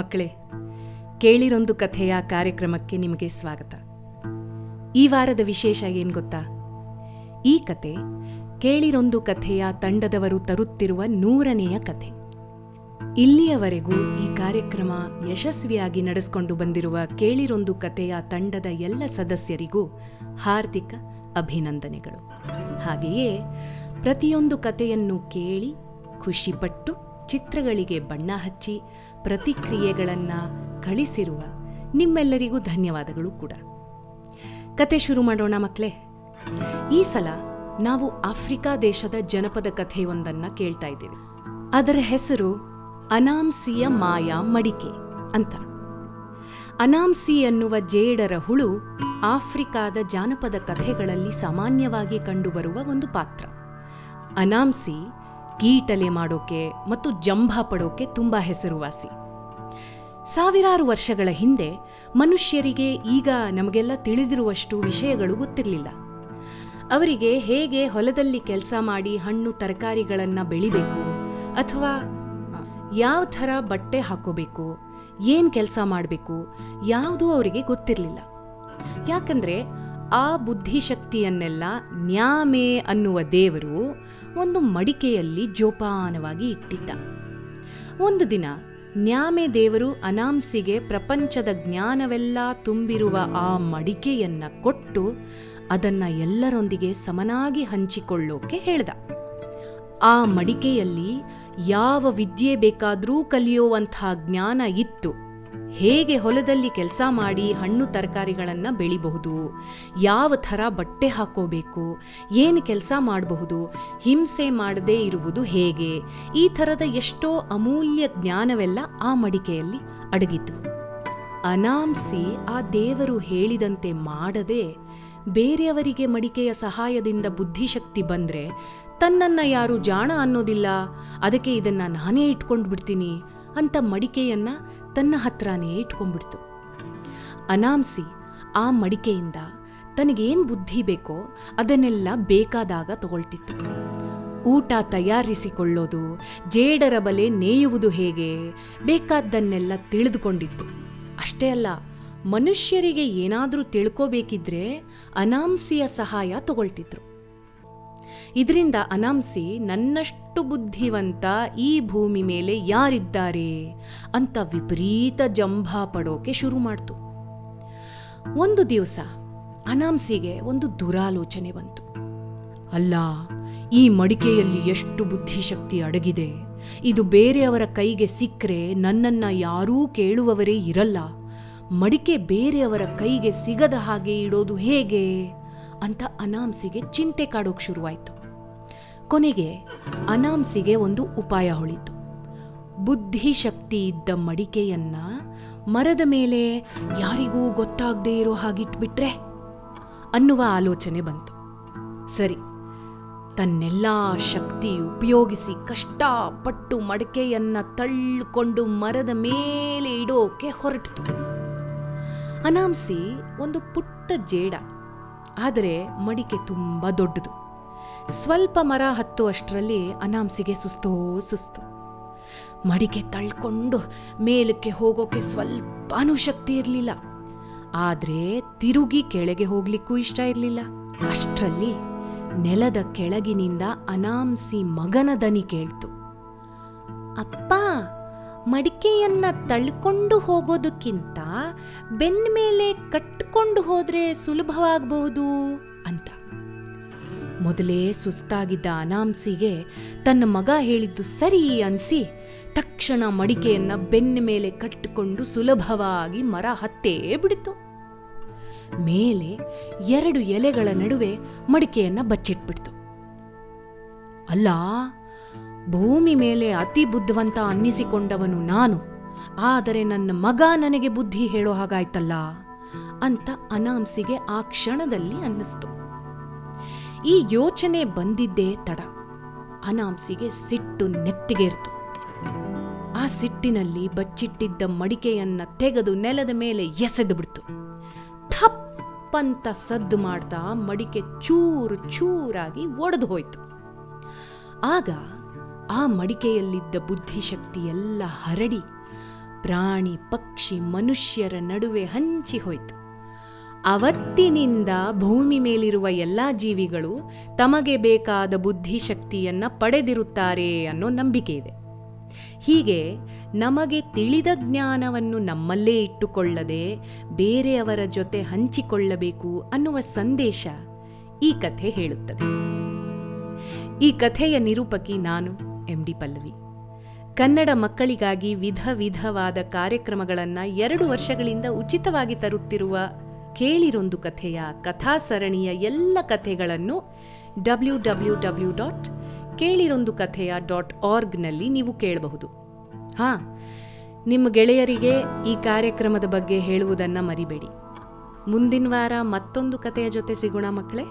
ಮಕ್ಕಳೇ, ಕೇಳಿರೊಂದು ಕಥೆಯ ಕಾರ್ಯಕ್ರಮಕ್ಕೆ ನಿಮಗೆ ಸ್ವಾಗತ. ಈ ವಾರದ ವಿಶೇಷ ಏನು ಗೊತ್ತಾ? ಈ ಕತೆ ಕೇಳಿರೊಂದು ಕಥೆಯ ತಂಡದವರು ತರುತ್ತಿರುವ ನೂರನೆಯ ಕಥೆ. ಇಲ್ಲಿಯವರೆಗೂ ಈ ಕಾರ್ಯಕ್ರಮ ಯಶಸ್ವಿಯಾಗಿ ನಡೆಸಿಕೊಂಡು ಬಂದಿರುವ ಕೇಳಿರೊಂದು ಕಥೆಯ ತಂಡದ ಎಲ್ಲ ಸದಸ್ಯರಿಗೂ ಹಾರ್ದಿಕ ಅಭಿನಂದನೆಗಳು. ಹಾಗೆಯೇ ಪ್ರತಿಯೊಂದು ಕಥೆಯನ್ನು ಕೇಳಿ ಖುಷಿಪಟ್ಟು ಚಿತ್ರಗಳಿಗೆ ಬಣ್ಣ ಹಚ್ಚಿ ಪ್ರತಿಕ್ರಿಯೆಗಳನ್ನು ಕಳಿಸಿರುವ ನಿಮ್ಮೆಲ್ಲರಿಗೂ ಧನ್ಯವಾದಗಳು ಕೂಡ. ಕತೆ ಶುರು ಮಾಡೋಣ ಮಕ್ಕಳೇ ಈ ಸಲ ನಾವು ಆಫ್ರಿಕಾ ದೇಶದ ಜನಪದ ಕಥೆಯೊಂದನ್ನು ಕೇಳ್ತಾ ಇದ್ದೇವೆ. ಅದರ ಹೆಸರು ಅನಾಂಸಿಯ ಮಾಯಾ ಮಡಿಕೆ ಅಂತ. ಅನಾಂಸಿ ಎನ್ನುವ ಜೇಡರ ಹುಳು ಆಫ್ರಿಕಾದ ಜಾನಪದ ಕಥೆಗಳಲ್ಲಿ ಸಾಮಾನ್ಯವಾಗಿ ಕಂಡುಬರುವ ಒಂದು ಪಾತ್ರ. ಅನಾಮ್ಸಿ ಕೀಟಲೆ ಮಾಡೋಕೆ ಮತ್ತು ಜಂಭ ಪಡೋಕೆ ತುಂಬ ಹೆಸರುವಾಸಿ. ಸಾವಿರಾರು ವರ್ಷಗಳ ಹಿಂದೆ ಮನುಷ್ಯರಿಗೆ ಈಗ ನಮಗೆಲ್ಲ ತಿಳಿದಿರುವಷ್ಟು ವಿಷಯಗಳು ಗೊತ್ತಿರಲಿಲ್ಲ. ಅವರಿಗೆ ಹೇಗೆ ಹೊಲದಲ್ಲಿ ಕೆಲಸ ಮಾಡಿ ಹಣ್ಣು ತರಕಾರಿಗಳನ್ನು ಬೆಳಿಬೇಕು ಅಥವಾ ಯಾವ ಥರ ಬಟ್ಟೆ ಹಾಕೋಬೇಕು, ಏನು ಕೆಲಸ ಮಾಡಬೇಕು ಯಾವುದೂ ಅವರಿಗೆ ಗೊತ್ತಿರಲಿಲ್ಲ. ಯಾಕಂದ್ರೆ ಆ ಬುದ್ಧಿಶಕ್ತಿಯನ್ನೆಲ್ಲ ನ್ಯಾಮೆ ಅನ್ನುವ ದೇವರು ಒಂದು ಮಡಿಕೆಯಲ್ಲಿ ಜೋಪಾನವಾಗಿ ಇಟ್ಟಿದ್ದ. ಒಂದು ದಿನ ನ್ಯಾಮೆ ದೇವರು ಅನಾಂಸಿಗೆ ಪ್ರಪಂಚದ ಜ್ಞಾನವೆಲ್ಲ ತುಂಬಿರುವ ಆ ಮಡಿಕೆಯನ್ನು ಕೊಟ್ಟು ಅದನ್ನ ಎಲ್ಲರೊಂದಿಗೆ ಸಮನಾಗಿ ಹಂಚಿಕೊಳ್ಳೋಕೆ ಹೇಳ್ದ. ಆ ಮಡಿಕೆಯಲ್ಲಿ ಯಾವ ವಿದ್ಯೆ ಬೇಕಾದರೂ ಕಲಿಯುವಂಥ ಜ್ಞಾನ ಇತ್ತು. ಹೇಗೆ ಹೊಲದಲ್ಲಿ ಕೆಲಸ ಮಾಡಿ ಹಣ್ಣು ತರಕಾರಿಗಳನ್ನು ಬೆಳಿಬಹುದು? ಯಾವ ಥರ ಬಟ್ಟೆ ಹಾಕೋಬೇಕು? ಏನು ಕೆಲಸ ಮಾಡಬಹುದು? ಹಿಂಸೆ ಮಾಡದೇ ಇರುವುದು ಹೇಗೆ? ಈ ಥರದ ಎಷ್ಟೋ ಅಮೂಲ್ಯ ಜ್ಞಾನವೆಲ್ಲ ಆ ಮಡಿಕೆಯಲ್ಲಿ ಅಡಗಿತು ಅನಾಂಸಿ ಆ ದೇವರು ಹೇಳಿದಂತೆ ಮಾಡದೆ ಬೇರೆಯವರಿಗೆ ಮಡಿಕೆಯ ಸಹಾಯದಿಂದ ಬುದ್ಧಿಶಕ್ತಿ ಬಂದ್ರೆ ತನ್ನನ್ನ ಯಾರು ಜಾಣ ಅನ್ನೋದಿಲ್ಲ. ಅದಕ್ಕೆ ಇದನ್ನ ನಾನೇ ಇಟ್ಕೊಂಡು ಬಿಡ್ತೀನಿ ಅಂತ ಮಡಿಕೆಯನ್ನ ತನ್ನ ಹತ್ರನೇ ಇಟ್ಕೊಂಡ್ಬಿಡ್ತು. ಅನಾಮ್ಸಿ ಆ ಮಡಿಕೆಯಿಂದ ತನಗೇನು ಬುದ್ಧಿ ಬೇಕೋ ಅದನ್ನೆಲ್ಲ ಬೇಕಾದಾಗ ತಗೊಳ್ತಿತ್ತು. ಊಟ ತಯಾರಿಸಿಕೊಳ್ಳೋದು, ಜೇಡರ ಬಲೆ ನೇಯುವುದು ಹೇಗೆ ಬೇಕಾದ್ದನ್ನೆಲ್ಲ ತಿಳಿದುಕೊಂಡಿತ್ತು. ಅಷ್ಟೇ ಅಲ್ಲ, ಮನುಷ್ಯರಿಗೆ ಏನಾದರೂ ತಿಳ್ಕೋಬೇಕಿದ್ರೆ ಅನಾಂಸಿಯ ಸಹಾಯ ತಗೊಳ್ತಿದ್ರು. ಇದರಿಂದ ಅನಾಂಸಿ ನನ್ನಷ್ಟು ಬುದ್ಧಿವಂತ ಈ ಭೂಮಿ ಮೇಲೆ ಯಾರಿದ್ದಾರೆ ಅಂತ ವಿಪರೀತ ಜಂಭ ಪಡೋಕೆ ಶುರು ಮಾಡ್ತು. ಒಂದು ದಿವಸ ಅನಾಂಸಿಗೆ ಒಂದು ದುರಾಲೋಚನೆ ಬಂತು. ಅಲ್ಲ, ಈ ಮಡಿಕೆಯಲ್ಲಿ ಎಷ್ಟು ಬುದ್ಧಿಶಕ್ತಿ ಅಡಗಿದೆ. ಇದು ಬೇರೆಯವರ ಕೈಗೆ ಸಿಕ್ಕರೆ ನನ್ನನ್ನ ಯಾರೂ ಕೇಳುವವರೇ ಇರಲ್ಲ. ಮಡಿಕೆ ಬೇರೆಯವರ ಕೈಗೆ ಸಿಗದ ಹಾಗೆ ಇಡೋದು ಹೇಗೆ? ಅಂತ ಅನಾಮ್ಸಿಗೆ ಚಿಂತೆ ಕಾಡೋಕೆ ಶುರುವಾಯಿತು. ಕೊನೆಗೆ ಅನಾಮ್ಸಿಗೆ ಒಂದು ಉಪಾಯ ಹೊಳಿತು. ಬುದ್ಧಿಶಕ್ತಿ ಇದ್ದ ಮಡಿಕೆಯನ್ನ ಮರದ ಮೇಲೆ ಯಾರಿಗೂ ಗೊತ್ತಾಗದೇ ಇರೋ ಹಾಗಿಟ್ಬಿಟ್ರೆ ಅನ್ನುವ ಆಲೋಚನೆ ಬಂತು. ಸರಿ, ತನ್ನೆಲ್ಲ ಶಕ್ತಿ ಉಪಯೋಗಿಸಿ ಕಷ್ಟಪಟ್ಟು ಮಡಿಕೆಯನ್ನ ತಳ್ಳಿಕೊಂಡು ಮರದ ಮೇಲೆ ಇಡೋಕೆ ಹೊರಟಿತು. ಅನಾಮ್ಸಿ ಒಂದು ಪುಟ್ಟ ಜೇಡ. ಆದರೆ ಮಡಿಕೆ ತುಂಬ ದೊಡ್ಡದು. ಸ್ವಲ್ಪ ಮರ ಹತ್ತುವಷ್ಟರಲ್ಲಿ ಅನಾಮ್ಸಿಗೆ ಸುಸ್ತೋ, ಸುಸ್ತು. ಮಡಿಕೆ ತಳ್ಕೊಂಡು ಮೇಲಕ್ಕೆ ಹೋಗೋಕೆ ಸ್ವಲ್ಪನೂ ಶಕ್ತಿ ಇರಲಿಲ್ಲ. ಆದರೆ ತಿರುಗಿ ಕೆಳಗೆ ಹೋಗ್ಲಿಕ್ಕೂ ಇಷ್ಟ ಇರಲಿಲ್ಲ. ಅಷ್ಟರಲ್ಲಿ ನೆಲದ ಕೆಳಗಿನಿಂದ ಅನಾಮ್ಸಿ ಮಗನ ದನಿ ಕೇಳ್ತು. ಅಪ್ಪ ಮಡಿಕೆಯನ್ನ ತಳ್ಕೊಂಡು ಹೋಗೋದಕ್ಕಿಂತ ಬೆನ್ನ ಮೇಲೆ ಕಟ್ಕೊಂಡು ಹೋದ್ರೆ ಸುಲಭವಾಗಬಹುದು ಅಂತ. ಮೊದಲೇ ಸುಸ್ತಾಗಿದ್ದ ಅನಾಂಸಿಗೆ ತನ್ನ ಮಗ ಹೇಳಿದ್ದು ಸರಿ ಅನ್ಸಿ ತಕ್ಷಣ ಮಡಿಕೆಯನ್ನ ಬೆನ್ನ ಮೇಲೆ ಕಟ್ಟಿಕೊಂಡು ಸುಲಭವಾಗಿ ಮರ ಹತ್ತೇ ಬಿಡಿತು. ಮೇಲೆ ಎರಡು ಎಲೆಗಳ ನಡುವೆ ಮಡಿಕೆಯನ್ನ ಬಚ್ಚಿಟ್ಬಿಡ್ತು. ಅಲ್ಲ ಭೂಮಿ ಮೇಲೆ ಅತಿ ಬುದ್ಧಿವಂತ ಅನ್ನಿಸಿಕೊಂಡವನು ನಾನು. ಆದರೆ ನನ್ನ ಮಗ ನನಗೆ ಬುದ್ಧಿ ಹೇಳೋ ಹಾಗಾಯ್ತಲ್ಲ? ಅಂತ ಅನಾಂಸಿಗೆ ಆ ಕ್ಷಣದಲ್ಲಿ ಅನ್ನಿಸ್ತು. ಈ ಯೋಚನೆ ಬಂದಿದ್ದೇ ತಡ. ಅನಾಂಸಿಗೆ ಸಿಟ್ಟು ನೆತ್ತಿಗೇರ್ತು ಆ ಸಿಟ್ಟಿನಲ್ಲಿ ಬಚ್ಚಿಟ್ಟಿದ್ದ ಮಡಿಕೆಯನ್ನ ತೆಗೆದು ನೆಲದ ಮೇಲೆ ಎಸೆದು ಬಿಡ್ತು. ಠಪ್ಪಂತ ಸದ್ದು ಮಾಡ್ತಾ ಮಡಿಕೆ ಚೂರು ಚೂರಾಗಿ ಒಡೆದು ಹೋಯ್ತು. ಆಗ ಆ ಮಡಿಕೆಯಲ್ಲಿದ್ದ ಬುದ್ಧಿಶಕ್ತಿಯೆಲ್ಲ ಹರಡಿ ಪ್ರಾಣಿ, ಪಕ್ಷಿ, ಮನುಷ್ಯರ ನಡುವೆ ಹಂಚಿ ಹೋಯ್ತು. ಅವತ್ತಿನಿಂದ ಭೂಮಿ ಮೇಲಿರುವ ಎಲ್ಲ ಜೀವಿಗಳು ತಮಗೆ ಬೇಕಾದ ಬುದ್ಧಿಶಕ್ತಿಯನ್ನು ಪಡೆದಿರುತ್ತಾರೆ ಅನ್ನೋ ನಂಬಿಕೆ ಇದೆ. ಹೀಗೆ ನಮಗೆ ತಿಳಿದ ಜ್ಞಾನವನ್ನು ನಮ್ಮಲ್ಲೇ ಇಟ್ಟುಕೊಳ್ಳದೆ ಬೇರೆಯವರ ಜೊತೆ ಹಂಚಿಕೊಳ್ಳಬೇಕು ಅನ್ನುವ ಸಂದೇಶ ಈ ಕಥೆ ಹೇಳುತ್ತದೆ. ಈ ಕಥೆಯ ನಿರೂಪಕಿ ನಾನು. M D Pallavi. ಕನ್ನಡ ಮಕ್ಕಳಿಗಾಗಿ ವಿಧ ವಿಧವಾದ ಕಾರ್ಯಕ್ರಮಗಳನ್ನು ಎರಡು ವರ್ಷಗಳಿಂದ ಉಚಿತವಾಗಿ ತರುತ್ತಿರುವ ಕೇಳಿರೊಂದು ಕಥೆಯ ಕಥಾ ಸರಣಿಯ ಎಲ್ಲ ಕಥೆಗಳನ್ನು ಡಬ್ಲ್ಯೂ ಡಬ್ಲ್ಯೂ ಡಬ್ಲ್ಯೂ ಡಾಟ್ ಕೇಳಿರೊಂದು ಕಥೆಯ ಡಾಟ್ ಆರ್ಗ್ನಲ್ಲಿ ನೀವು ಕೇಳಬಹುದು. ಹಾಂ, ನಿಮ್ಮ ಗೆಳೆಯರಿಗೆ ಈ ಕಾರ್ಯಕ್ರಮದ ಬಗ್ಗೆ ಹೇಳುವುದನ್ನು ಮರಿಬೇಡಿ. ಮುಂದಿನ ವಾರ ಮತ್ತೊಂದು ಕಥೆಯ ಜೊತೆ ಸಿಗೋಣ ಮಕ್ಕಳೇ.